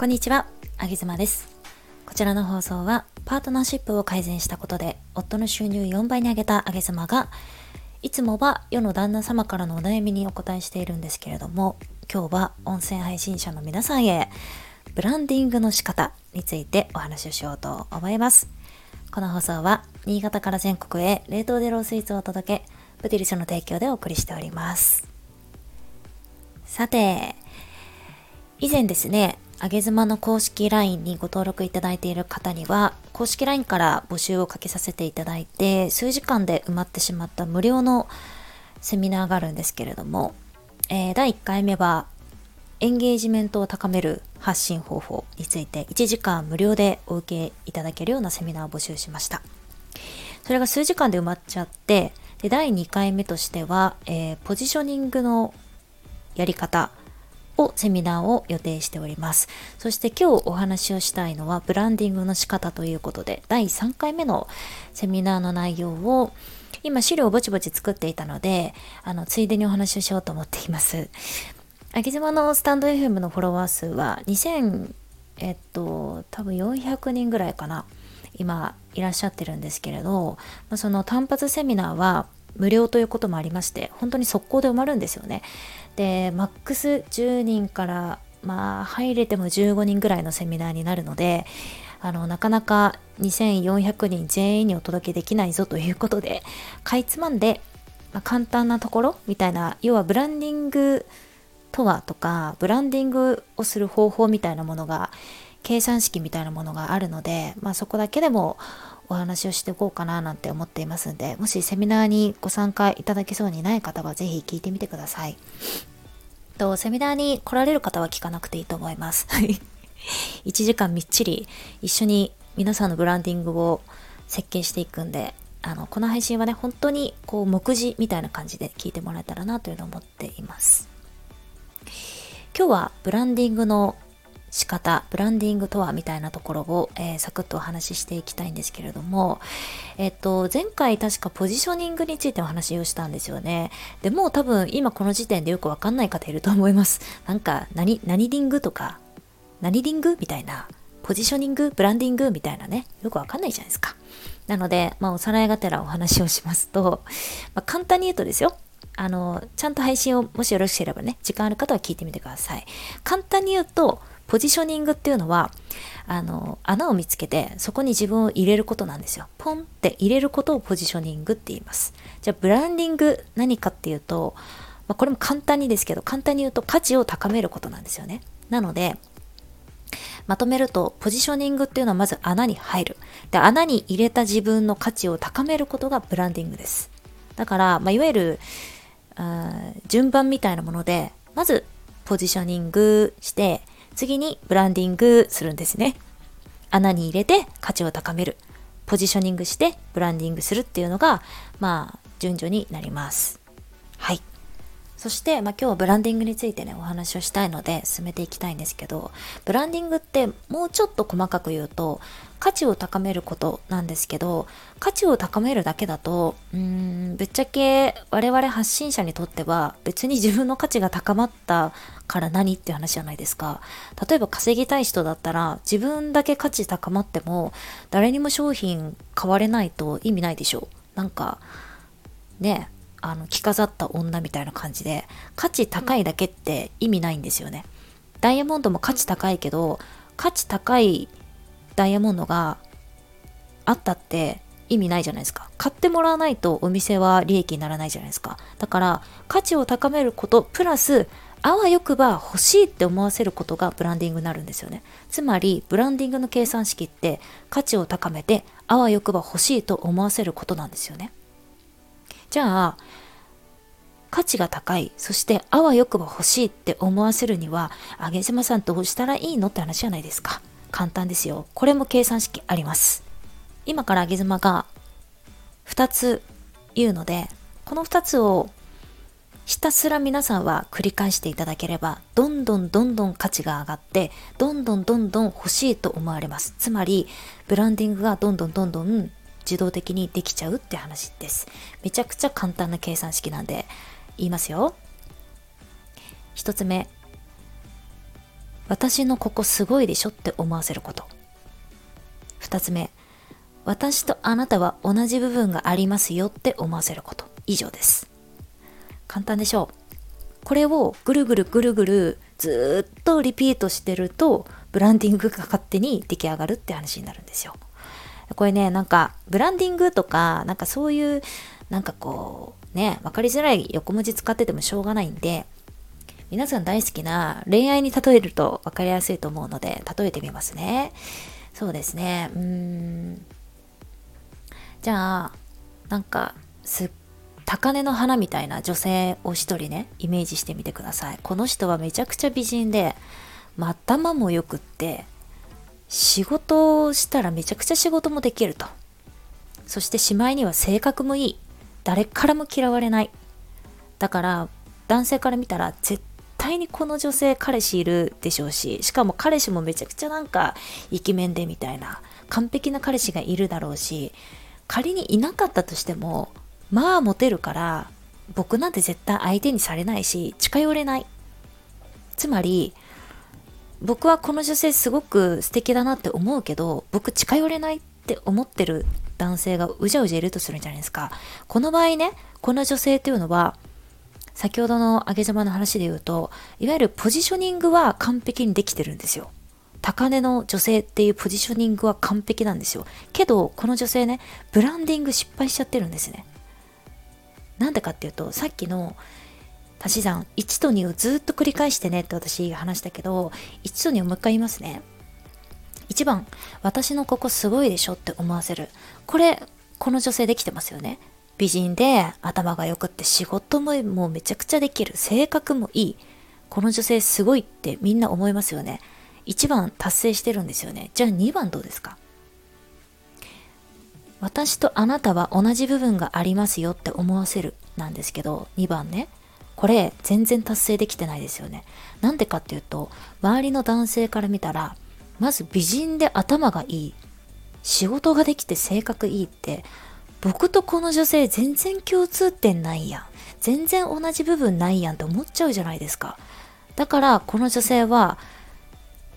こんにちは、あげずまです。こちらの放送は、パートナーシップを改善したことで、夫の収入4倍に上げたあげずまが、いつもは世の旦那様からのお悩みにお答えしているんですけれども、今日は音声配信者の皆さんへ、ブランディングの仕方についてお話をしようと思います。この放送は、新潟から全国へ冷凍でロースイーツをお届け、ブティリスの提供でお送りしております。さて、以前ですね、あげ妻の公式 LINE にご登録いただいている方には、公式 LINE から募集をかけさせていただいて、数時間で埋まってしまった無料のセミナーがあるんですけれども、えー、第1回目は、エンゲージメントを高める発信方法について1時間無料でお受けいただけるようなセミナーを募集しました。それが数時間で埋まっちゃって、で第2回目としては、えー、ポジショニングのやり方をセミナーを予定しております。そして今日お話をしたいのはブランディングの仕方ということで第3回目のセミナーの内容を今資料をぼちぼち作っていたのであのついでにお話をしようと思っています。秋島のスタンド FM のフォロワー数は2000えっと多分400人ぐらいかな今いらっしゃってるんですけれど、ま、その単発セミナーは無料ということもありまして本当に速攻で埋まるんですよね。でマックス10人からまあ入れても15人ぐらいのセミナーになるのであのなかなか2400人全員にお届けできないぞということでかいつまんで、まあ、簡単なところみたいな要はブランディングとはとかブランディングをする方法みたいなものが計算式みたいなものがあるので、まあ、そこだけでもお話をしていこうかななんて思っていますんで、もしセミナーにご参加いただけそうにない方はぜひ聞いてみてください。と、セミナーに来られる方は聞かなくていいと思います。1時間みっちり一緒に皆さんのブランディングを設計していくんで、あの、この配信はね、本当にこう、目次みたいな感じで聞いてもらえたらなというのを思っています。今日はブランディングの仕方、ブランディングとはみたいなところを、えー、サクッとお話ししていきたいんですけれども、えっと、前回確かポジショニングについてお話をしたんですよね。でも多分今この時点でよくわかんない方いると思います。なんか、何、何リングとか、何リングみたいな、ポジショニング、ブランディングみたいなね、よくわかんないじゃないですか。なので、まあ、おさらいがてらお話をしますと、まあ、簡単に言うとですよ、あの、ちゃんと配信をもしよろしければね、時間ある方は聞いてみてください。簡単に言うと、ポジショニングっていうのは、あの、穴を見つけて、そこに自分を入れることなんですよ。ポンって入れることをポジショニングって言います。じゃあ、ブランディング何かっていうと、まあ、これも簡単にですけど、簡単に言うと価値を高めることなんですよね。なので、まとめると、ポジショニングっていうのはまず穴に入る。で、穴に入れた自分の価値を高めることがブランディングです。だから、まあ、いわゆる、順番みたいなもので、まずポジショニングして、次にブランディングするんですね。穴に入れて価値を高める。ポジショニングしてブランディングするっていうのが、まあ、順序になります。はい。そして、まあ、今日はブランディングについてね、お話をしたいので進めていきたいんですけど、ブランディングってもうちょっと細かく言うと、価値を高めることなんですけど、価値を高めるだけだと、うーん、ぶっちゃけ我々発信者にとっては別に自分の価値が高まったから何っていう話じゃないですか。例えば稼ぎたい人だったら自分だけ価値高まっても誰にも商品買われないと意味ないでしょ。なんか、ね、あの着飾った女みたいな感じで価値高いだけって意味ないんですよね。ダイヤモンドも価値高いけど価値高いダイヤモンドがあったって意味ないじゃないですか。買ってもらわないとお店は利益にならないじゃないですか。だから価値を高めることプラスあわよくば欲しいって思わせることがブランディングになるんですよね。つまりブランディングの計算式って価値を高めてあわよくば欲しいと思わせることなんですよね。じゃあ価値が高いそしてあわよくば欲しいって思わせるにはあげ島さんどうしたらいいのって話じゃないですか。簡単ですよ。これも計算式あります。今からあげ妻が2つ言うのでこの2つをひたすら皆さんは繰り返していただければどんどんどんどん価値が上がってどんどんどんどん欲しいと思われます。つまりブランディングがどんどんどんどん自動的にできちゃうって話です。めちゃくちゃ簡単な計算式なんで言いますよ。1つ目。私のここすごいでしょって思わせること2つ目私とあなたは同じ部分がありますよって思わせること以上です簡単でしょうこれをぐるぐるぐるぐるずっとリピートしてるとブランディングが勝手に出来上がるって話になるんですよこれねなんかブランディングとかなんかそういうなんかこうね分かりづらい横文字使っててもしょうがないんで皆さん大好きな恋愛に例えると分かりやすいと思うので例えてみますね。そうですね。うーん。じゃあなんかす高嶺の花みたいな女性を一人ねイメージしてみてください。この人はめちゃくちゃ美人で、ま、頭もよくって仕事をしたらめちゃくちゃ仕事もできると。そしてしまいには性格もいい。誰からも嫌われない。だから男性から見たら絶対にこの女性彼氏いるでしょうししかも彼氏もめちゃくちゃなんかイケメンでみたいな完璧な彼氏がいるだろうし仮にいなかったとしてもまあモテるから僕なんて絶対相手にされないし近寄れない。つまり僕はこの女性すごく素敵だなって思うけど僕近寄れないって思ってる男性がうじゃうじゃいるとするんじゃないですか。この場合ねこの女性っていうのは先ほどの上げ島の話で言うといわゆるポジショニングは完璧にできてるんですよ。高値の女性っていうポジショニングは完璧なんですよ。けどこの女性ねブランディング失敗しちゃってるんですね。なんでかっていうとさっきの足し算1と2をずっと繰り返してねって私話したけど1と2をもう一回言いますね。1番私のここすごいでしょって思わせる。これこの女性できてますよね。美人で頭が良くって仕事ももうめちゃくちゃできる。性格もいい。この女性すごいってみんな思いますよね。1番達成してるんですよね。じゃあ2番どうですか？私とあなたは同じ部分がありますよって思わせるなんですけど2番ね。これ全然達成できてないですよね。なんでかっていうと周りの男性から見たらまず美人で頭がいい仕事ができて性格いいって僕とこの女性全然共通点ないやん。全然同じ部分ないやんって思っちゃうじゃないですか。だからこの女性は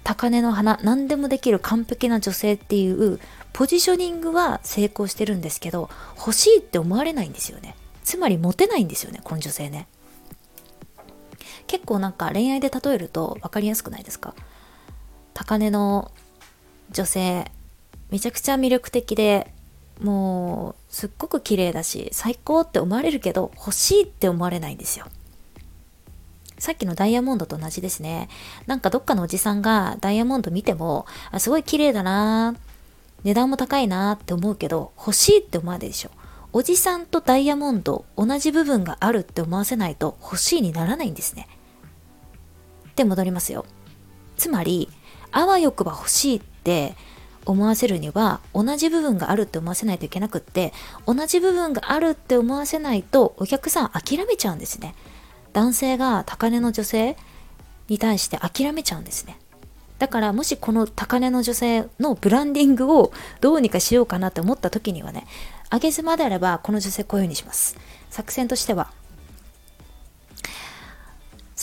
高嶺の花何でもできる完璧な女性っていうポジショニングは成功してるんですけど欲しいって思われないんですよね。つまりモテないんですよねこの女性ね。結構なんか恋愛で例えると分かりやすくないですか？高嶺の女性めちゃくちゃ魅力的でもうすっごく綺麗だし最高って思われるけど欲しいって思われないんですよさっきのダイヤモンドと同じですね。なんかどっかのおじさんがダイヤモンド見ても、あすごい綺麗だな値段も高いなって思うけど、欲しいって思わないでしょ。おじさんとダイヤモンド同じ部分があるって思わせないと欲しいにならないんですね。で戻りますよ。つまり、あわよくば欲しいって思わせるには同じ部分があるって思わせないといけなくって同じ部分があるって思わせないとお客さん諦めちゃうんですね。男性が高値の女性に対して諦めちゃうんですね。だからもしこの高値の女性のブランディングをどうにかしようかなって思った時にはね、上げ妻であればこの女性こういう風にします。作戦としては。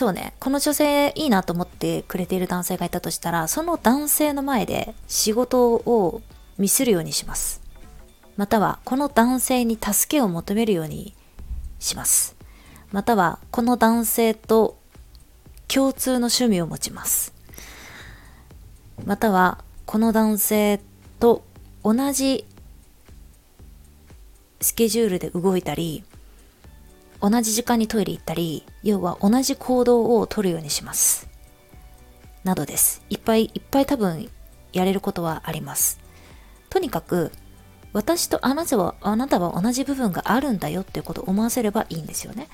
そうね、この女性いいなと思ってくれている男性がいたとしたら、その男性の前で仕事を見するようにします。または、この男性に助けを求めるようにします。またはこの男性と共通の趣味を持ちますまたはこの男性と同じスケジュールで動いたり同じ時間にトイレ行ったり要は同じ行動をとるようにします。などです。いっぱいいっぱい多分やれることはあります。とにかく私とあなたはあなたは同じ部分があるんだよっていうことを思わせればいいんですよね。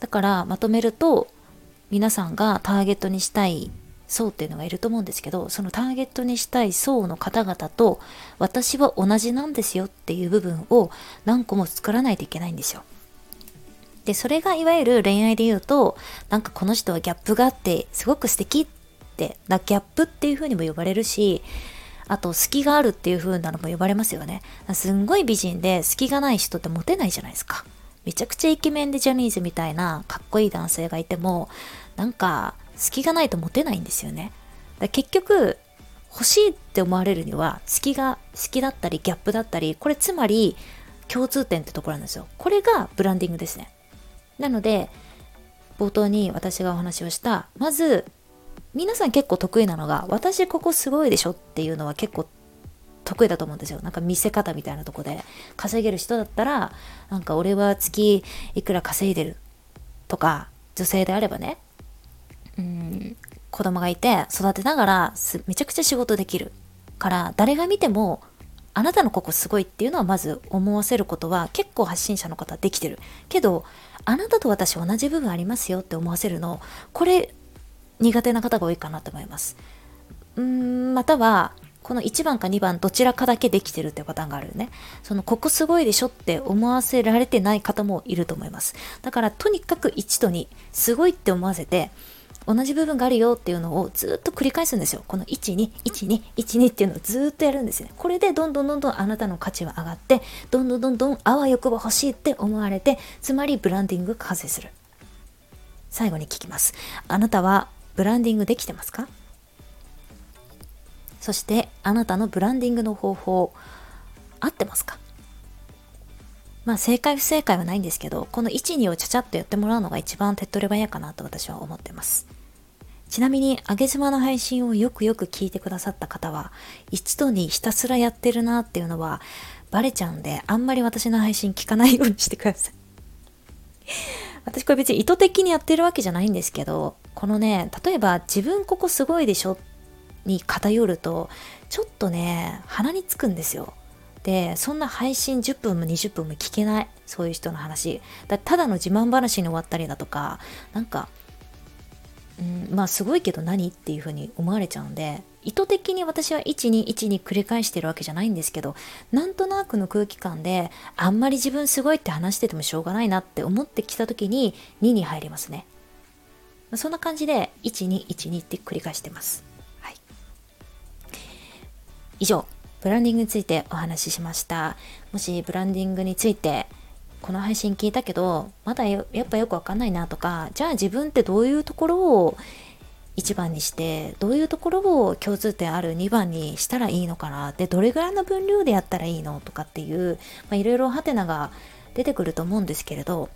だからまとめると皆さんがターゲットにしたい層っていうのがいると思うんですけどそのターゲットにしたい層の方々と私は同じなんですよっていう部分を何個も作らないといけないんですよ。でそれがいわゆる恋愛で言うとなんかこの人はギャップがあってすごく素敵ってだギャップっていう風にも呼ばれるしあと隙があるっていう風なのも呼ばれますよねすんごい美人で隙がない人ってモテないじゃないですかめちゃくちゃイケメンでジャニーズみたいなかっこいい男性がいてもなんか隙がないとモテないんですよね。だ結局欲しいって思われるには隙が好きだったりギャップだったりこれつまり共通点ってところなんですよ。これがブランディングですね。なので冒頭に私がお話をしたまず皆さん結構得意なのが私ここすごいでしょっていうのは結構得意だと思うんですよ。なんか見せ方みたいなとこで稼げる人だったらなんか俺は月いくら稼いでるとか女性であればねうん子供がいて育てながらめちゃくちゃ仕事できるから誰が見てもあなたのここすごいっていうのはまず思わせることは結構発信者の方できてるけどあなたと私同じ部分ありますよって思わせるのこれ苦手な方が多いかなと思いますうんまたはこの1番か2番どちらかだけできてるってパターンがあるよね。そのここすごいでしょって思わせられてない方もいると思います。だからとにかく1と2、すごいって思わせて、同じ部分があるよっていうのをずっと繰り返すんですよ。この1、2、1、2、1、2っていうのをずっとやるんですね。これでどんどんどんどんあなたの価値は上がって、どんどんどんどんあわよくば欲しいって思われて、つまりブランディングが完成する。最後に聞きます。あなたはブランディングできてますか？そしてあなたのブランディングの方法合ってますか？まあ正解不正解はないんですけど、この1、2をちゃちゃっとやってもらうのが一番手っ取り早いかなと私は思ってます。ちなみに、あげ妻の配信をよくよく聞いてくださった方は、1と2ひたすらやってるなっていうのはバレちゃうんで、あんまり私の配信聞かないようにしてください。私これ別に意図的にやってるわけじゃないんですけど、このね、例えば自分ここすごいでしょに偏ると、ちょっとね、鼻につくんですよ。でそんな配信10分も20分も聞けないそういう人の話だただの自慢話に終わったりだとかなんか、うん、まあすごいけど何っていうふうに思われちゃうんで意図的に私は1212繰り返してるわけじゃないんですけどなんとなくの空気感であんまり自分すごいって話しててもしょうがないなって思ってきた時に2に入りますね。そんな感じで1212って繰り返してます、はい、以上ブランディングについてお話ししました。もしブランディングについてこの配信聞いたけどまだやっぱよくわかんないなとかじゃあ自分ってどういうところを1番にしてどういうところを共通点ある2番にしたらいいのかなでどれぐらいの分量でやったらいいのとかっていういろいろハテナが出てくると思うんですけれど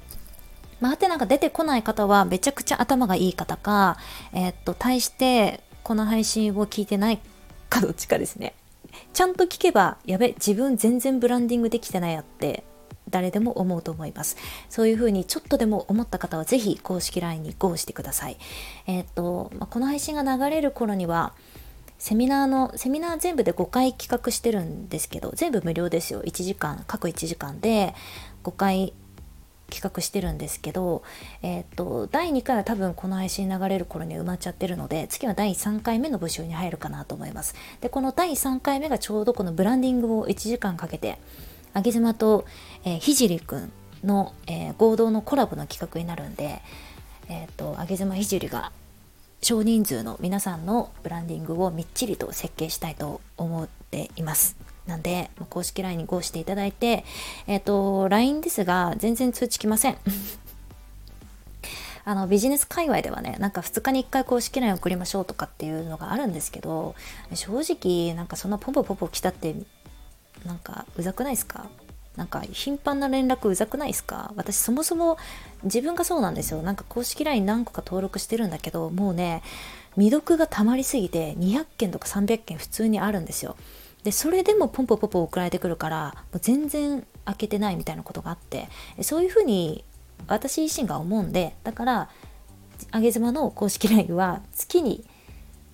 まあ、ハテナが出てこない方はめちゃくちゃ頭がいい方か、えー、っと、対してこの配信を聞いてないかどっちかですね。ちゃんと聞けばやべ自分全然ブランディングできてないやって誰でも思うと思います。そういうふうにちょっとでも思った方はぜひ公式 LINE に GO してください。えっ、と、ま、この配信が流れる頃にはセミナーのセミナー全部で5回企画してるんですけど全部無料ですよ。1時間各1時間で5回企画してるんですけど、えっ、と、第2回は多分この配信流れる頃に埋まっちゃってるので、次は第3回目の募集に入るかなと思います。で、この第3回目がちょうどこのブランディングを1時間かけて、あげ妻と、えー、ひじりくんの、えー、合同のコラボの企画になるんで、えっ、ー、と、あげ妻ひじりが少人数の皆さんのブランディングをみっちりと設計したいと思っています。なんで、公式 LINE に GO していただいて、えっ、ー、と、LINE ですが、全然通知来ません。あのビジネス界隈ではねなんか2日に1回公式 LINE 送りましょうとかっていうのがあるんですけど正直なんかそんなポポポポ来たってなんかうざくないですか？なんか頻繁な連絡うざくないですか？私そもそも自分がそうなんですよ。なんか公式 LINE 何個か登録してるんだけどもうね未読が溜まりすぎて200件とか300件普通にあるんですよ。でそれでもポンポンポンポン送られてくるからもう全然開けてないみたいなことがあってそういうふうに私自身が思うんでだからあげ妻の公式 LINE は月に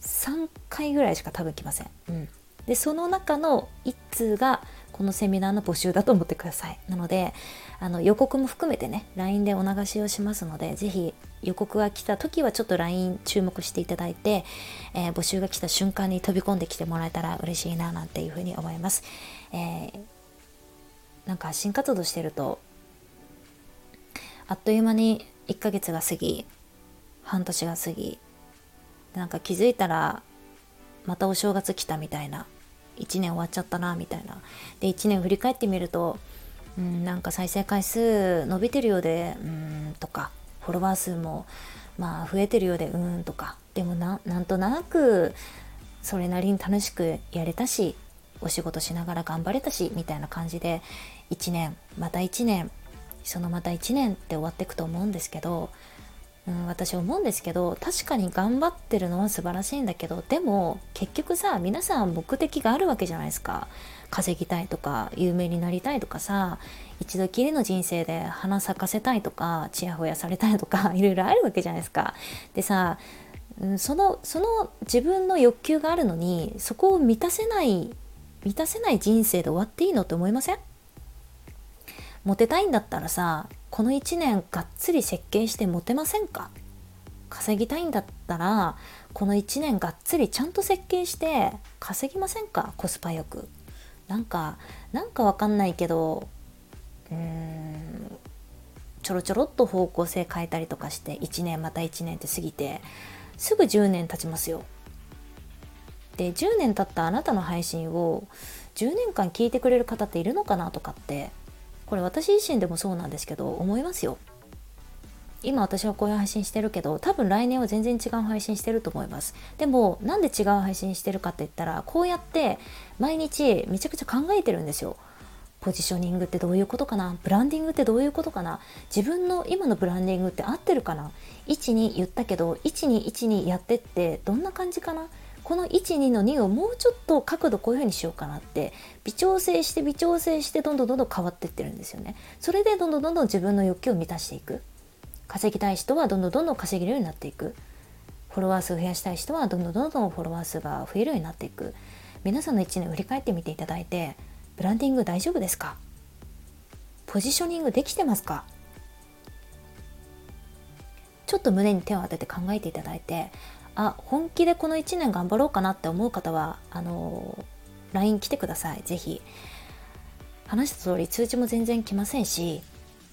3回ぐらいしか多分来ません。うん、でその中の1通がこのセミナーの募集だと思ってください。なのであの予告も含めてね LINE でお流しをしますので是非予告が来た時はちょっと LINE 注目していただいて、えー、募集が来た瞬間に飛び込んできてもらえたら嬉しいななんていうふうに思います。えー、なんか新活動してるとあっという間に1ヶ月が過ぎ半年が過ぎなんか気づいたらまたお正月来たみたいな1年終わっちゃったなみたいな。で1年振り返ってみるとうんなんか再生回数伸びてるようでうんとかフォロワー数もまあ増えてるようでうーんとか。でもなんとなくそれなりに楽しくやれたしお仕事しながら頑張れたしみたいな感じで1年また1年そのまた1年って終わっていくと思うんですけど、うん、私思うんですけど確かに頑張ってるのは素晴らしいんだけどでも結局さ皆さん目的があるわけじゃないですか稼ぎたいとか有名になりたいとかさ一度きりの人生で花咲かせたいとかちやほやされたいとか いろいろあるわけじゃないですか。でさそのその自分の欲求があるのにそこを満たせない満たせない人生で終わっていいのって思いません？モテたいんだったらさこの1年がっつり設計してモテませんか？稼ぎたいんだったらこの1年がっつりちゃんと設計して稼ぎませんか？コスパよく。なんかなんかわかんないけどうーんちょろちょろっと方向性変えたりとかして1年また1年って過ぎてすぐ10年経ちますよ。で10年経ったあなたの配信を10年間聞いてくれる方っているのかなとかってこれ私自身でもそうなんですけど思いますよ。今私はこういう配信してるけど多分来年は全然違う配信してると思います。でもなんで違う配信してるかって言ったらこうやって毎日めちゃくちゃ考えてるんですよ。ポジショニングってどういうことかな？ブランディングってどういうことかな？自分の今のブランディングって合ってるかな？1に言ったけど1に1にやってってどんな感じかな？この12の2をもうちょっと角度こういう風にしようかなって微調整して微調整してどんどんどんどん変わってってるんですよね。それでどんどんどんどん自分の欲求を満たしていく。稼ぎたい人はどんどんどんどん稼げるようになっていく。フォロワー数を増やしたい人はどんどんどんどんフォロワー数が増えるようになっていく。皆さんの1年振り返ってみていただいてブランディング大丈夫ですか？ポジショニングできてますか？ちょっと胸に手を当てて考えていただいてあ本気でこの1年頑張ろうかなって思う方はあの LINE 来てください。是非話した通り通知も全然来ませんし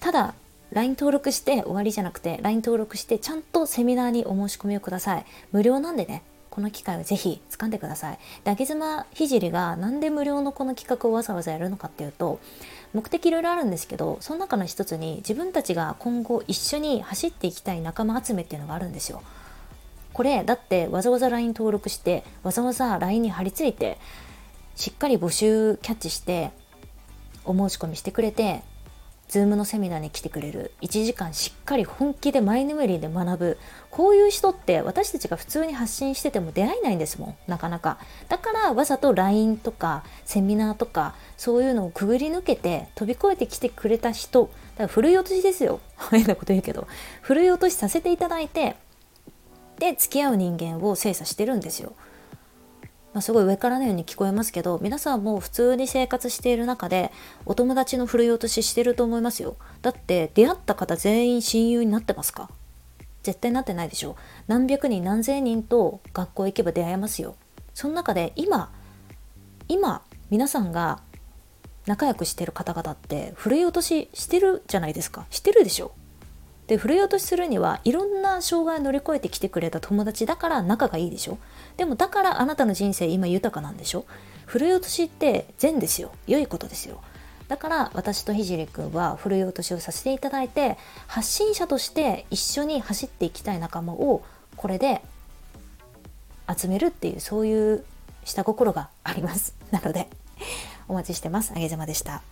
ただ LINE 登録して終わりじゃなくて LINE 登録してちゃんとセミナーにお申し込みをください。無料なんでねこの機会をぜひ掴んでください。で秋妻聖がなんで無料のこの企画をわざわざやるのかっていうと目的いろいろあるんですけどその中の一つに自分たちが今後一緒に走っていきたい仲間集めっていうのがあるんですよ。これだってわざわざ LINE 登録してわざわざ LINE に貼り付いてしっかり募集キャッチしてお申し込みしてくれて Zoom のセミナーに来てくれる。1時間しっかり本気でマイヌメリーで学ぶ。こういう人って私たちが普通に発信してても出会えないんですもん。なかなか。だからわざと LINE とかセミナーとかそういうのをくぐり抜けて飛び越えてきてくれた人だからふるい落としですよ。変なこと言うけど。ふるい落としさせていただいてで付き合う人間を精査してるんですよ。まあ、すごい上からのように聞こえますけど皆さんも普通に生活している中でお友達の振るい落とししてると思いますよ。だって出会った方全員親友になってますか？絶対なってないでしょ。何百人何千人と学校行けば出会えますよ。その中で今今皆さんが仲良くしてる方々ってふるい落とししてるじゃないですか。してるでしょ。で振るい落としするにはいろんな障害を乗り越えてきてくれた友達だから仲がいいでしょ？でもだからあなたの人生今豊かなんでしょ？振るい落としって善ですよ。良いことですよ。だから私とひじりくんは振るい落としをさせていただいて発信者として一緒に走っていきたい仲間をこれで集めるっていうそういう下心があります。なのでお待ちしてます。あげざまでした。